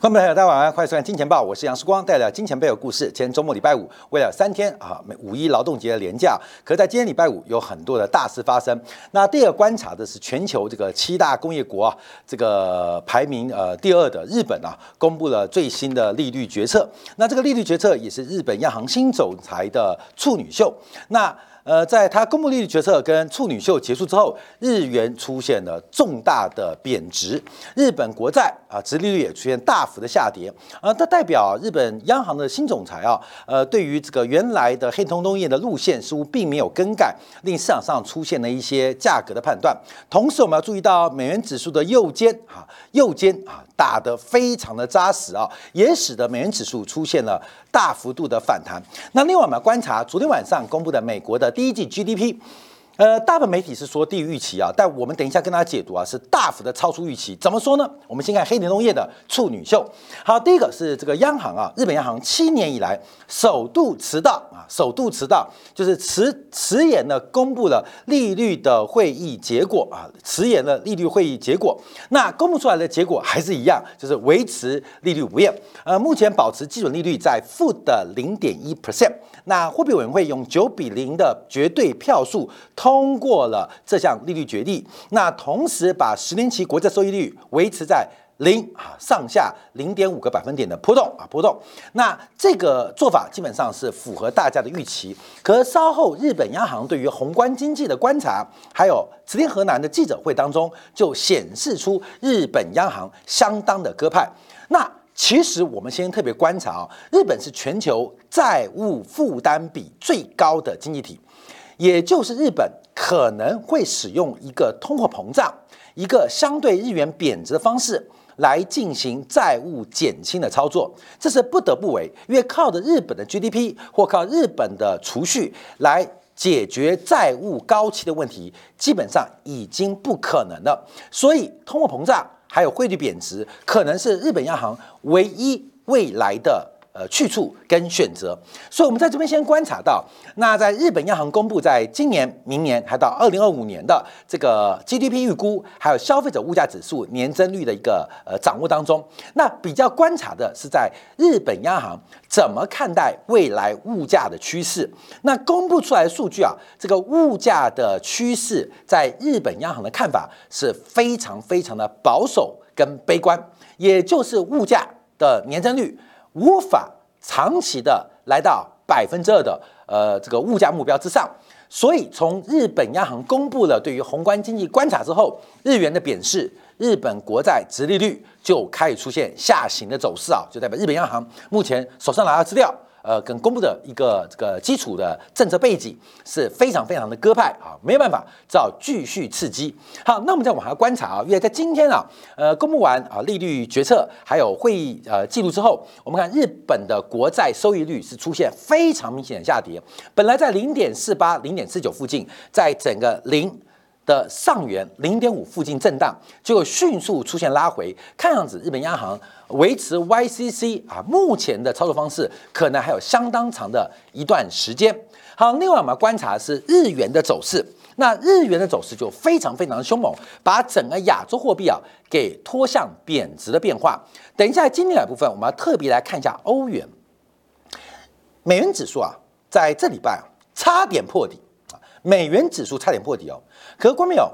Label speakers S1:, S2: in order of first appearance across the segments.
S1: 观众朋友，大家晚安，欢迎收看《金钱报》，我是杨世光，带来金钱背后故事。今天周末礼拜五，为了三天啊，五一劳动节的连假，可在今天礼拜五有很多的大事发生。那第二观察的是全球这个七大工业国啊，这个排名呃第二的日本啊，公布了最新的利率决策。那这个利率决策也是日本央行新总裁的处女秀。那呃，在他公布利率决策跟处女秀结束之后，日元出现了重大的贬值，日本国债啊，殖利率也出现大幅的下跌啊。这代表日本央行的新总裁啊，呃，对于这个原来的黑通东业的路线似乎并没有更改，令市场上出现了一些价格的判断。同时，我们要注意到美元指数的右肩啊，右肩啊打得非常的扎实啊，也使得美元指数出现了大幅度的反弹。那另外，我们要观察昨天晚上公布的美国的。第一季 GDP，呃，大部分媒体是说低于预期啊，但我们等一下跟大家解读啊，是大幅的超出预期。怎么说呢？我们先看黑田农业的处女秀。好，第一个是这个央行啊，日本央行七年以来首度迟到啊，首度迟到，就是迟迟延的公布了利率的会议结果啊，迟延了利率会议结果。那公布出来的结果还是一样，就是维持利率不变。呃，目前保持基准利率在负的零点一 percent。那货币委员会用九比零的绝对票数通过了这项利率决议，那同时把十年期国债收益率维持在零啊上下零点五个百分点的波动啊波动，那这个做法基本上是符合大家的预期。可稍后日本央行对于宏观经济的观察，还有池田河南的记者会当中，就显示出日本央行相当的鸽派。那其实我们先特别观察啊，日本是全球债务负担比最高的经济体，也就是日本可能会使用一个通货膨胀、一个相对日元贬值的方式来进行债务减轻的操作，这是不得不为，因为靠着日本的 GDP 或靠日本的储蓄来解决债务高企的问题，基本上已经不可能了，所以通货膨胀。还有汇率贬值，可能是日本央行唯一未来的呃去处跟选择。所以，我们在这边先观察到，那在日本央行公布在今年、明年还到二零二五年的这个 GDP 预估，还有消费者物价指数年增率的一个呃掌握当中，那比较观察的是在日本央行怎么看待未来物价的趋势。那公布出来的数据啊，这个物价的趋势，在日本央行的看法是非常非常的保守。跟悲观，也就是物价的年增率无法长期的来到百分之二的呃这个物价目标之上，所以从日本央行公布了对于宏观经济观察之后，日元的贬势，日本国债直利率就开始出现下行的走势啊，就代表日本央行目前手上拿到资料。呃，跟公布的一个这个基础的政策背景是非常非常的鸽派啊，没有办法，只好继续刺激。好，那我们再往下观察啊，因为在今天啊，呃，公布完啊利率决策还有会议呃记录之后，我们看日本的国债收益率是出现非常明显的下跌，本来在零点四八、零点四九附近，在整个零。的上缘零点五附近震荡，结果迅速出现拉回。看样子日本央行维持 YCC 啊，目前的操作方式可能还有相当长的一段时间。好，另外我们观察是日元的走势。那日元的走势就非常非常的凶猛，把整个亚洲货币啊给拖向贬值的变化。等一下今天的部分，我们要特别来看一下欧元、美元指数啊，在这礼拜啊差点破底。美元指数差点破底哦，可是观众朋友，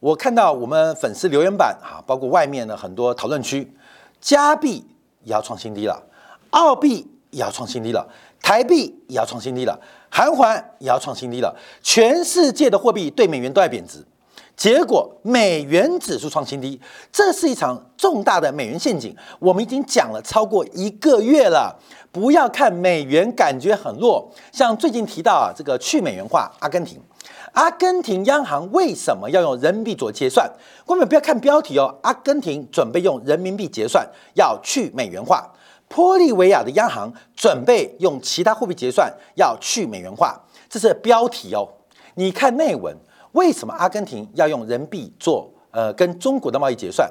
S1: 我看到我们粉丝留言板啊，包括外面的很多讨论区，加币也要创新低了，澳币也要创新低了，台币也要创新低了，韩环也要创新低了，全世界的货币对美元都在贬值。结果美元指数创新低，这是一场重大的美元陷阱。我们已经讲了超过一个月了，不要看美元感觉很弱，像最近提到啊，这个去美元化，阿根廷，阿根廷央行为什么要用人民币做结算？观众不要看标题哦，阿根廷准备用人民币结算，要去美元化。玻利维亚的央行准备用其他货币结算，要去美元化。这是标题哦，你看内文。为什么阿根廷要用人民币做呃跟中国的贸易结算？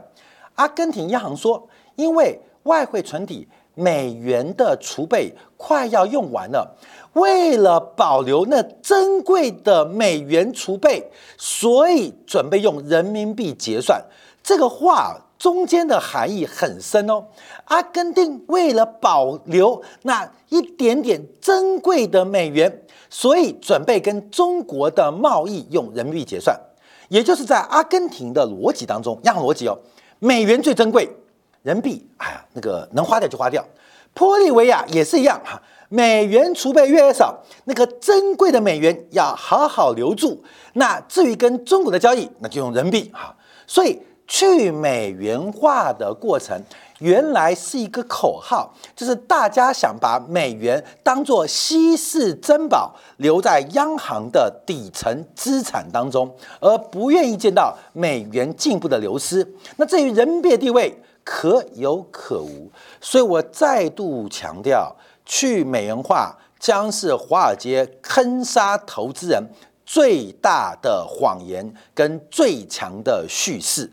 S1: 阿根廷央行说，因为外汇存底美元的储备快要用完了，为了保留那珍贵的美元储备，所以准备用人民币结算。这个话中间的含义很深哦。阿根廷为了保留那一点点珍贵的美元，所以准备跟中国的贸易用人民币结算，也就是在阿根廷的逻辑当中，一样逻辑哦，美元最珍贵，人民币哎呀那个能花掉就花掉。玻利维亚也是一样哈，美元储备越来越少，那个珍贵的美元要好好留住。那至于跟中国的交易，那就用人民币哈。所以去美元化的过程，原来是一个口号，就是大家想把美元当作稀世珍宝留在央行的底层资产当中，而不愿意见到美元进一步的流失。那至于人民币的地位，可有可无。所以我再度强调，去美元化将是华尔街坑杀投资人最大的谎言跟最强的叙事。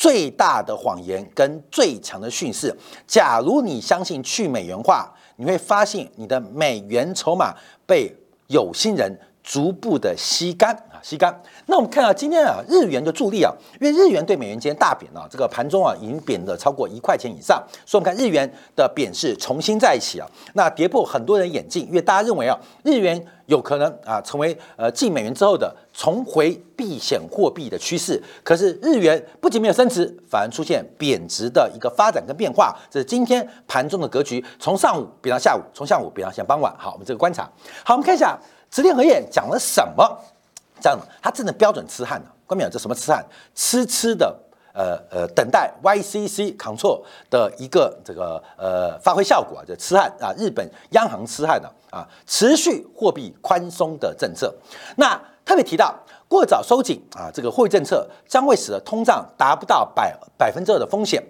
S1: 最大的谎言跟最强的训示。假如你相信去美元化，你会发现你的美元筹码被有心人逐步的吸干啊。吸干。那我们看到今天啊，日元的助力啊，因为日元对美元今天大贬啊，这个盘中啊已经贬了超过一块钱以上，所以我们看日元的贬势重新在一起啊，那跌破很多人眼镜，因为大家认为啊，日元有可能啊成为呃进美元之后的重回避险货币的趋势。可是日元不仅没有升值，反而出现贬值的一个发展跟变化，这是今天盘中的格局，从上午贬到下午，从下午贬到现在傍晚。好，我们这个观察。好，我们看一下直田和彦讲了什么。这样，他真的标准痴汉呢？关没有？这什么痴汉？痴痴的，呃呃，等待 YCC 扛错的一个这个呃发挥效果啊，这痴汉啊，日本央行痴汉的啊，持续货币宽松的政策。那特别提到过早收紧啊，这个货币政策将会使得通胀达不到百百分之二的风险，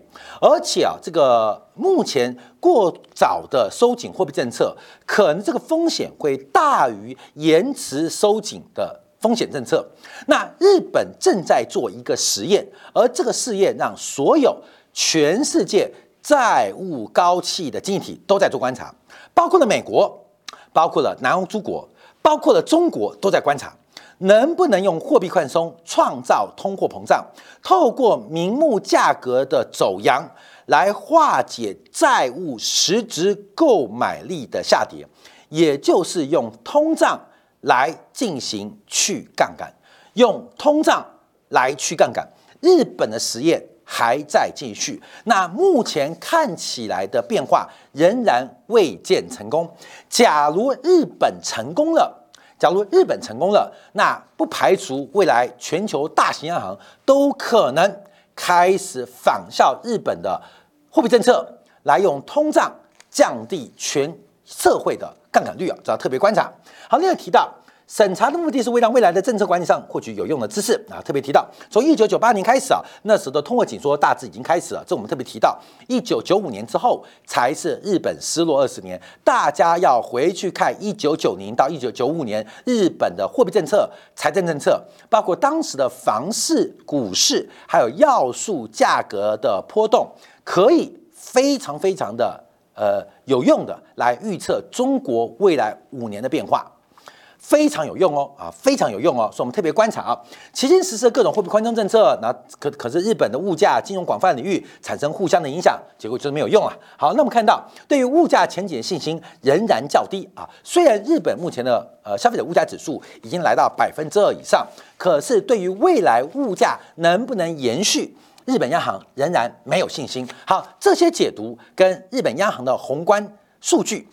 S1: 而且啊，这个目前过早的收紧货币政策，可能这个风险会大于延迟收紧的。风险政策，那日本正在做一个实验，而这个试验让所有全世界债务高企的经济体都在做观察，包括了美国，包括了南欧诸国，包括了中国都在观察，能不能用货币宽松创造通货膨胀，透过名目价格的走扬来化解债务实质购买力的下跌，也就是用通胀。来进行去杠杆，用通胀来去杠杆。日本的实验还在继续，那目前看起来的变化仍然未见成功。假如日本成功了，假如日本成功了，那不排除未来全球大型央行都可能开始仿效日本的货币政策，来用通胀降低全社会的。杠杆率啊，这要特别观察。好，另外提到审查的目的是为让未来的政策管理上获取有用的知识啊，特别提到从一九九八年开始啊，那时的通货紧缩大致已经开始了。这我们特别提到一九九五年之后才是日本失落二十年，大家要回去看一九九零到一九九五年日本的货币政策、财政政策，包括当时的房市、股市还有要素价格的波动，可以非常非常的。呃，有用的来预测中国未来五年的变化，非常有用哦，啊，非常有用哦，所以我们特别观察啊，期间实施各种货币宽松政策，那可可是日本的物价、金融广泛领域产生互相的影响，结果就是没有用啊。好，那我们看到对于物价前景的信心仍然较低啊，虽然日本目前的呃消费者物价指数已经来到百分之二以上，可是对于未来物价能不能延续？日本央行仍然没有信心。好，这些解读跟日本央行的宏观数据，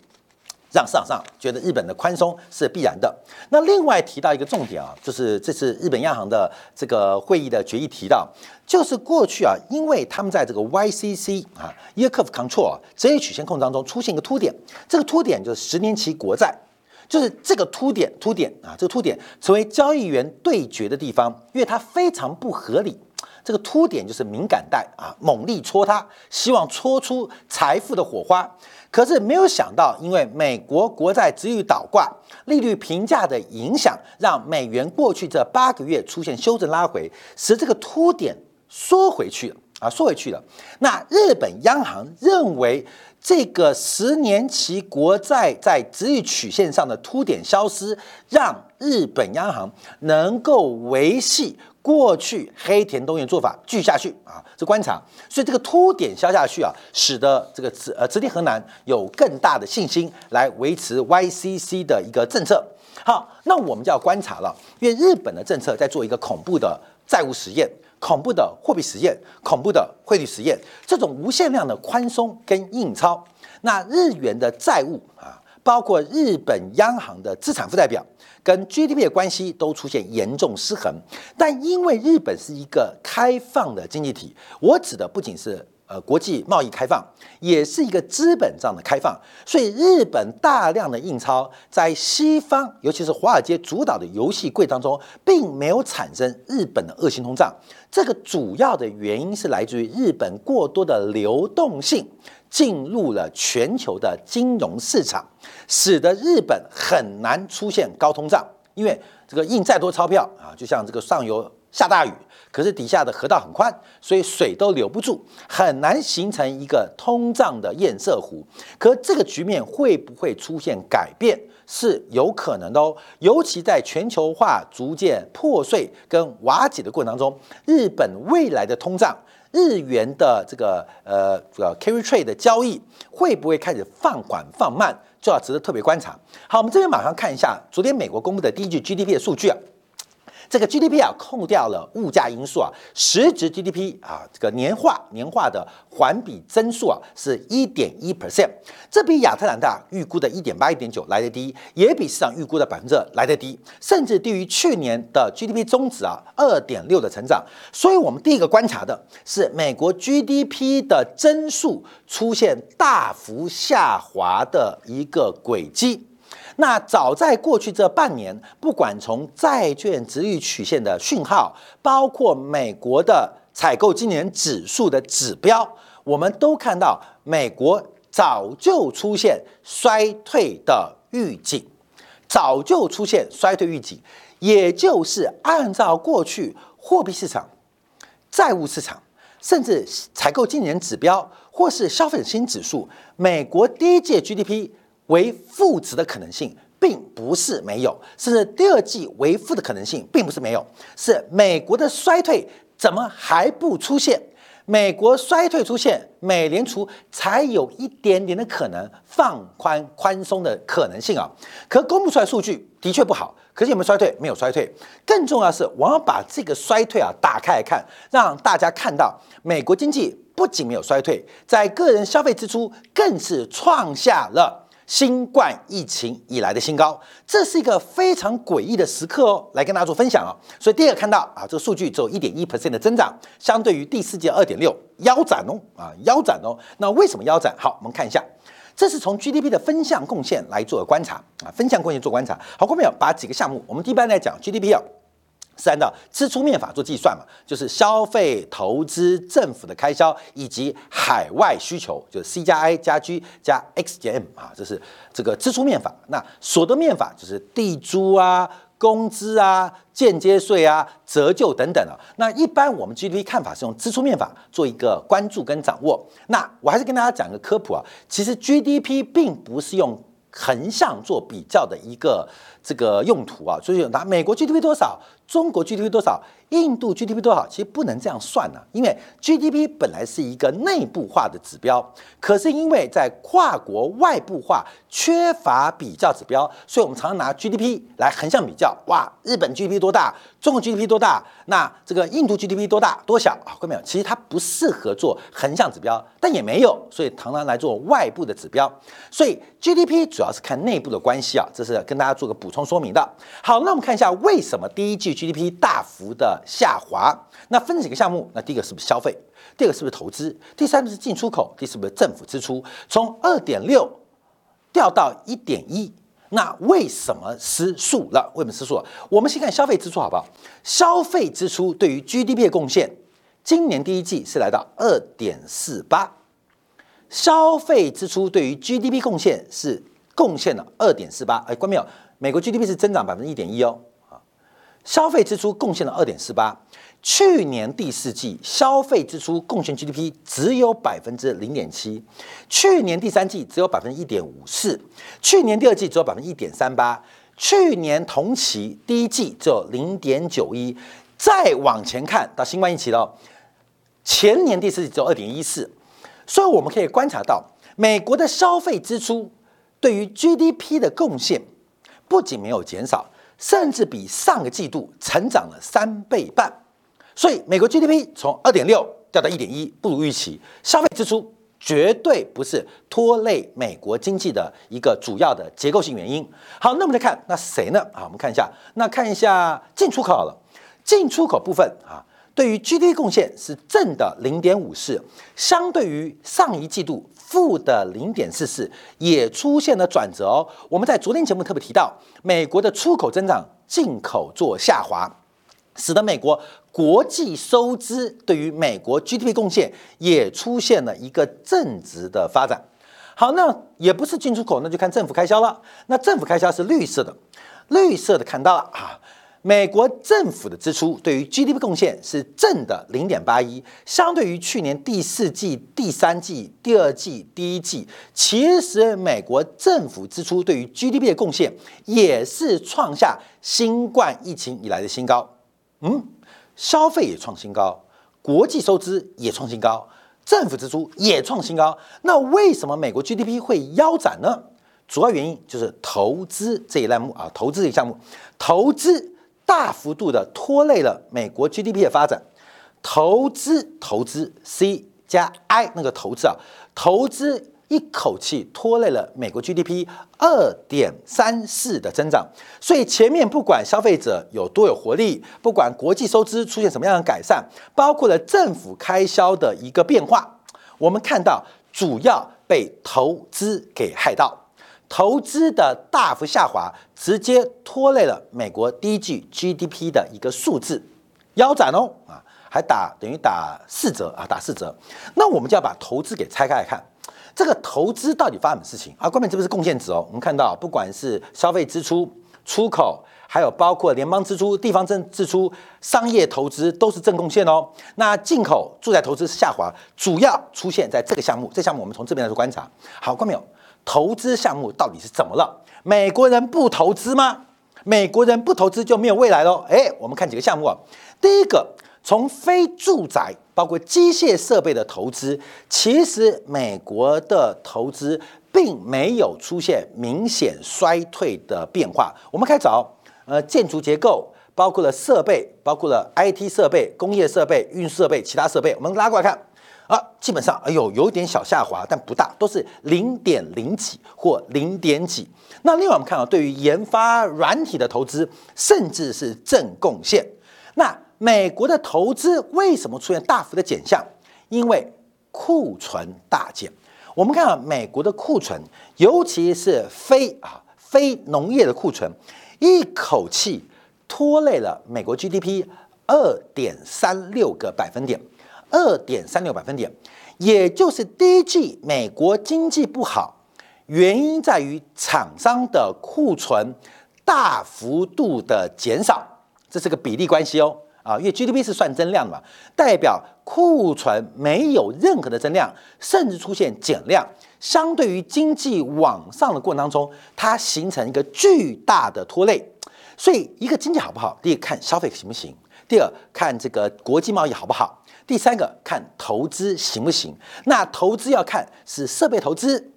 S1: 让市场上觉得日本的宽松是必然的。那另外提到一个重点啊，就是这次日本央行的这个会议的决议提到，就是过去啊，因为他们在这个 YCC 啊 Yield Curve Control 折溢曲线控制当中出现一个凸点，这个凸点就是十年期国债，就是这个凸点凸点啊，这个凸点成为交易员对决的地方，因为它非常不合理。这个凸点就是敏感带啊，猛力戳它，希望戳出财富的火花。可是没有想到，因为美国国债直率倒挂、利率平价的影响，让美元过去这八个月出现修正拉回，使这个凸点缩回去了啊，缩回去了。那日本央行认为，这个十年期国债在直率曲线上的凸点消失，让日本央行能够维系。过去黑田东彦做法继续下去啊，这观察，所以这个凸点消下去啊，使得这个直呃直隶河南有更大的信心来维持 YCC 的一个政策。好，那我们就要观察了，因为日本的政策在做一个恐怖的债务实验、恐怖的货币实验、恐怖的汇率实验，这种无限量的宽松跟印钞，那日元的债务啊，包括日本央行的资产负债表跟 GDP 的关系都出现严重失衡。但因为日本是一个开放的经济体，我指的不仅是。呃，国际贸易开放也是一个资本上的开放，所以日本大量的印钞在西方，尤其是华尔街主导的游戏柜当中，并没有产生日本的恶性通胀。这个主要的原因是来自于日本过多的流动性进入了全球的金融市场，使得日本很难出现高通胀。因为这个印再多钞票啊，就像这个上游下大雨。可是底下的河道很宽，所以水都留不住，很难形成一个通胀的堰塞湖。可这个局面会不会出现改变，是有可能的哦。尤其在全球化逐渐破碎跟瓦解的过程当中，日本未来的通胀、日元的这个呃这个 carry trade 的交易会不会开始放缓放慢，就要值得特别观察。好，我们这边马上看一下昨天美国公布的第一季 GDP 的数据啊。这个 GDP 啊，扣掉了物价因素啊，实质 GDP 啊，这个年化年化的环比增速啊，是一点一 percent，这比亚特兰大预估的一点八、一点九来的低，也比市场预估的百分之来的低，甚至低于去年的 GDP 中值啊，二点六的成长。所以，我们第一个观察的是美国 GDP 的增速出现大幅下滑的一个轨迹。那早在过去这半年，不管从债券值率曲线的讯号，包括美国的采购今年指数的指标，我们都看到美国早就出现衰退的预警，早就出现衰退预警，也就是按照过去货币市场、债务市场，甚至采购今年指标或是消费者信心指数，美国第一届 GDP。为负值的可能性并不是没有，甚至第二季为负的可能性并不是没有，是美国的衰退怎么还不出现？美国衰退出现，美联储才有一点点的可能放宽宽松的可能性啊。可公布出来数据的确不好，可是有没有衰退？没有衰退。更重要是，我要把这个衰退啊打开来看，让大家看到美国经济不仅没有衰退，在个人消费支出更是创下了。新冠疫情以来的新高，这是一个非常诡异的时刻哦，来跟大家做分享哦。所以第二个看到啊，这个数据只有一点一 percent 的增长，相对于第四季二点六腰斩哦啊腰斩哦。那为什么腰斩？好，我们看一下，这是从 GDP 的分项贡献来做观察啊，分项贡献做观察。好，各位朋友，把几个项目，我们一般来讲 GDP 啊。是按照支出面法做计算嘛，就是消费、投资、政府的开销以及海外需求，就是 C 加 I 加 G 加 X 减 M 啊，这是这个支出面法。那所得面法就是地租啊、工资啊、间接税啊、折旧等等啊。那一般我们 GDP 看法是用支出面法做一个关注跟掌握。那我还是跟大家讲个科普啊，其实 GDP 并不是用横向做比较的一个这个用途啊，所以拿美国 GDP 多少。中国 GDP 多少？印度 GDP 多少？其实不能这样算呢，因为 GDP 本来是一个内部化的指标，可是因为在跨国外部化缺乏比较指标，所以我们常常拿 GDP 来横向比较。哇，日本 GDP 多大？中国 GDP 多大？那这个印度 GDP 多大？多小啊？看到没有？其实它不适合做横向指标，但也没有，所以常常来做外部的指标。所以 GDP 主要是看内部的关系啊，这是跟大家做个补充说明的。好，那我们看一下为什么第一季。GDP 大幅的下滑，那分几个项目？那第一个是不是消费？第二个是不是投资？第三个是进出口？第四个是政府支出？从二点六掉到一点一，那为什么失速了？为什么失速了？我们先看消费支出好不好？消费支出对于 GDP 的贡献，今年第一季是来到二点四八，消费支出对于 GDP 贡献是贡献了二点四八。哎，关没有？美国 GDP 是增长百分之一点一哦。消费支出贡献了二点四八，去年第四季消费支出贡献 GDP 只有百分之零点七，去年第三季只有百分之一点五四，去年第二季只有百分之一点三八，去年同期第一季只有零点九一，再往前看到新冠疫情了，前年第四季只有二点一四，所以我们可以观察到，美国的消费支出对于 GDP 的贡献不仅没有减少，甚至比上个季度成长了三倍半。所以美国 GDP 从二点六掉到一点一，不如预期，消费支出。绝对不是拖累美国经济的一个主要的结构性原因。好，那我们再看那谁呢？啊，我们看一下，那看一下进出口好了。进出口部分啊，对于 GDP 贡献是正的零点五四，相对于上一季度负的零点四四，也出现了转折哦。我们在昨天节目特别提到，美国的出口增长，进口做下滑。使得美国国际收支对于美国 GDP 贡献也出现了一个正值的发展。好，那也不是进出口，那就看政府开销了。那政府开销是绿色的，绿色的看到了啊，美国政府的支出对于 GDP 贡献是正的零点八一，相对于去年第四季、第三季、第二季、第一季，其实美国政府支出对于 GDP 的贡献也是创下新冠疫情以来的新高。嗯，消费也创新高，国际收支也创新高，政府支出也创新高。那为什么美国 GDP 会腰斩呢？主要原因就是投资这一栏目啊，投资这一项目，投资大幅度的拖累了美国 GDP 的发展。投资，投资，C 加 I 那个投资啊，投资。一口气拖累了美国 GDP 二点三四的增长，所以前面不管消费者有多有活力，不管国际收支出现什么样的改善，包括了政府开销的一个变化，我们看到主要被投资给害到，投资的大幅下滑，直接拖累了美国第一季 GDP 的一个数字腰斩哦啊，还打等于打四折啊，打四折，那我们就要把投资给拆开来看。这个投资到底发生什么事情啊？关键这不是贡献值哦。我们看到，不管是消费支出、出口，还有包括联邦支出、地方政支出、商业投资，都是正贡献哦。那进口、住宅投资是下滑，主要出现在这个项目。这项目我们从这边来做观察。好，关没有？投资项目到底是怎么了？美国人不投资吗？美国人不投资就没有未来喽？哎，我们看几个项目啊。第一个。从非住宅，包括机械设备的投资，其实美国的投资并没有出现明显衰退的变化。我们开找，呃，建筑结构，包括了设备，包括了 IT 设备、工业设备、运输设备、其他设备，我们拉过来看，啊，基本上，哎呦，有点小下滑，但不大，都是零点零几或零点几。那另外我们看到，对于研发软体的投资，甚至是正贡献。那美国的投资为什么出现大幅的减项？因为库存大减。我们看啊，美国的库存，尤其是非啊非农业的库存，一口气拖累了美国 GDP 二点三六个百分点，二点三六百分点，也就是第一季美国经济不好，原因在于厂商的库存大幅度的减少，这是个比例关系哦。啊，因为 GDP 是算增量的嘛，代表库存没有任何的增量，甚至出现减量。相对于经济往上的过程当中，它形成一个巨大的拖累。所以，一个经济好不好，第一看消费行不行，第二看这个国际贸易好不好，第三个看投资行不行。那投资要看是设备投资，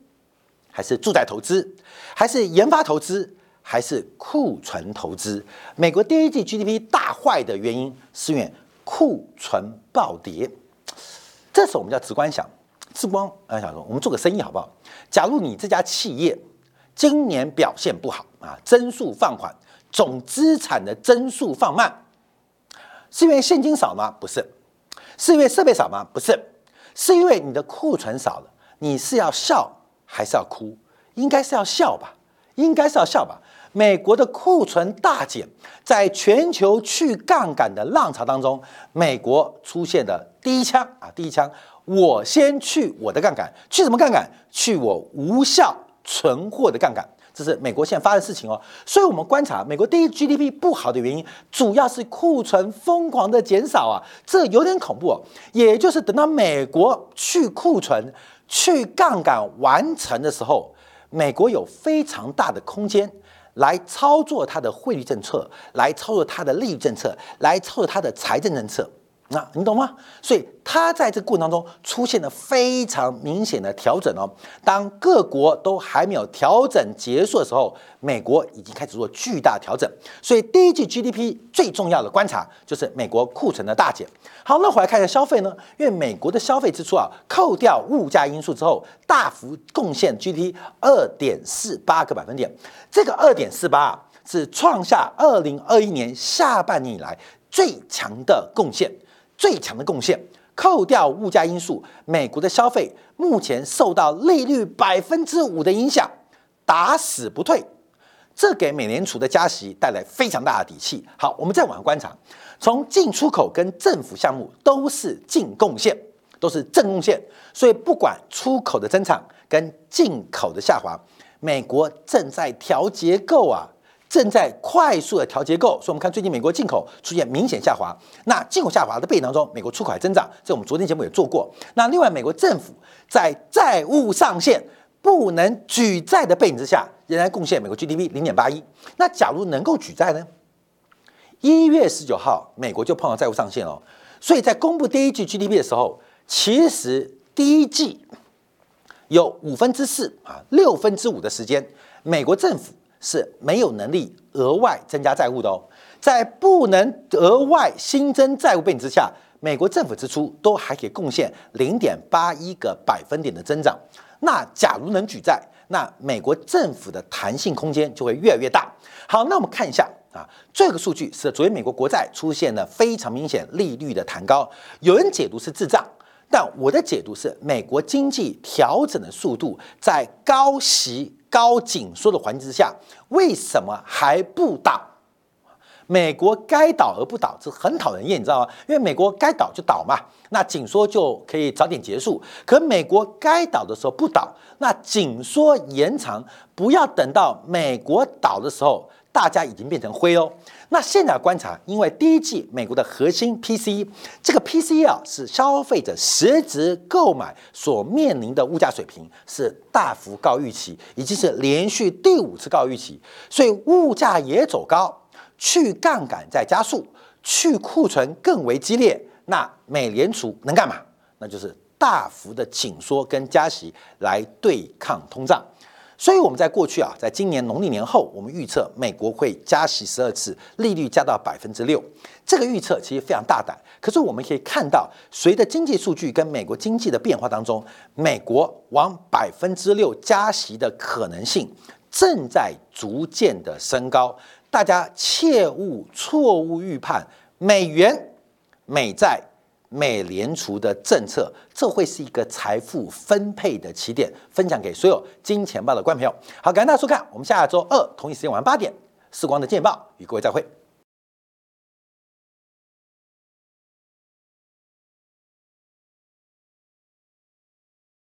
S1: 还是住宅投资，还是研发投资。还是库存投资。美国第一季 GDP 大坏的原因是因为库存暴跌。这时候我们要直观想，直观啊，想说我们做个生意好不好？假如你这家企业今年表现不好啊，增速放缓，总资产的增速放慢，是因为现金少吗？不是，是因为设备少吗？不是，是因为你的库存少了。你是要笑还是要哭？应该是要笑吧，应该是要笑吧。美国的库存大减，在全球去杠杆的浪潮当中，美国出现的第一枪啊，第一枪，我先去我的杠杆，去什么杠杆？去我无效存货的杠杆，这是美国现在发生的事情哦。所以，我们观察美国第一 GDP 不好的原因，主要是库存疯狂的减少啊，这有点恐怖哦。也就是等到美国去库存、去杠杆完成的时候，美国有非常大的空间。来操作它的汇率政策，来操作它的利率政策，来操作它的财政政策。那你懂吗？所以它在这个过程当中出现了非常明显的调整哦。当各国都还没有调整结束的时候，美国已经开始做巨大调整。所以第一季 GDP 最重要的观察就是美国库存的大减。好，那回来看一下消费呢？因为美国的消费支出啊，扣掉物价因素之后，大幅贡献 GDP 二点四八个百分点。这个二点四八是创下二零二一年下半年以来最强的贡献。最强的贡献，扣掉物价因素，美国的消费目前受到利率百分之五的影响，打死不退，这给美联储的加息带来非常大的底气。好，我们再往下观察，从进出口跟政府项目都是净贡献，都是正贡献，所以不管出口的增长跟进口的下滑，美国正在调结构啊。正在快速的调结构，所以我们看最近美国进口出现明显下滑。那进口下滑的背景当中，美国出口还增长，这我们昨天节目也做过。那另外，美国政府在债务上限不能举债的背景之下，仍然贡献美国 GDP 零点八一。那假如能够举债呢？一月十九号，美国就碰到债务上限哦。所以在公布第一季 GDP 的时候，其实第一季有五分之四啊，六分之五的时间，美国政府。是没有能力额外增加债务的哦，在不能额外新增债务背景之下，美国政府支出都还可以贡献零点八一个百分点的增长。那假如能举债，那美国政府的弹性空间就会越来越大。好，那我们看一下啊，这个数据是昨天美国国债出现了非常明显利率的弹高，有人解读是滞胀，但我的解读是美国经济调整的速度在高息。高紧缩的环境之下，为什么还不倒？美国该倒而不倒，这很讨人厌，你知道吗？因为美国该倒就倒嘛，那紧缩就可以早点结束。可美国该倒的时候不倒，那紧缩延长，不要等到美国倒的时候。大家已经变成灰哦。那现在观察，因为第一季美国的核心 PCE，这个 PCE 啊是消费者实质购买所面临的物价水平是大幅高预期，已经是连续第五次高预期，所以物价也走高，去杠杆在加速，去库存更为激烈。那美联储能干嘛？那就是大幅的紧缩跟加息来对抗通胀。所以我们在过去啊，在今年农历年后，我们预测美国会加息十二次，利率加到百分之六。这个预测其实非常大胆，可是我们可以看到，随着经济数据跟美国经济的变化当中，美国往百分之六加息的可能性正在逐渐的升高。大家切勿错误预判美元、美债。美联储的政策，这会是一个财富分配的起点，分享给所有金钱豹的观众朋友。好，感谢大家收看，我们下周二同一时间晚上八点，时光的见报与各位再会。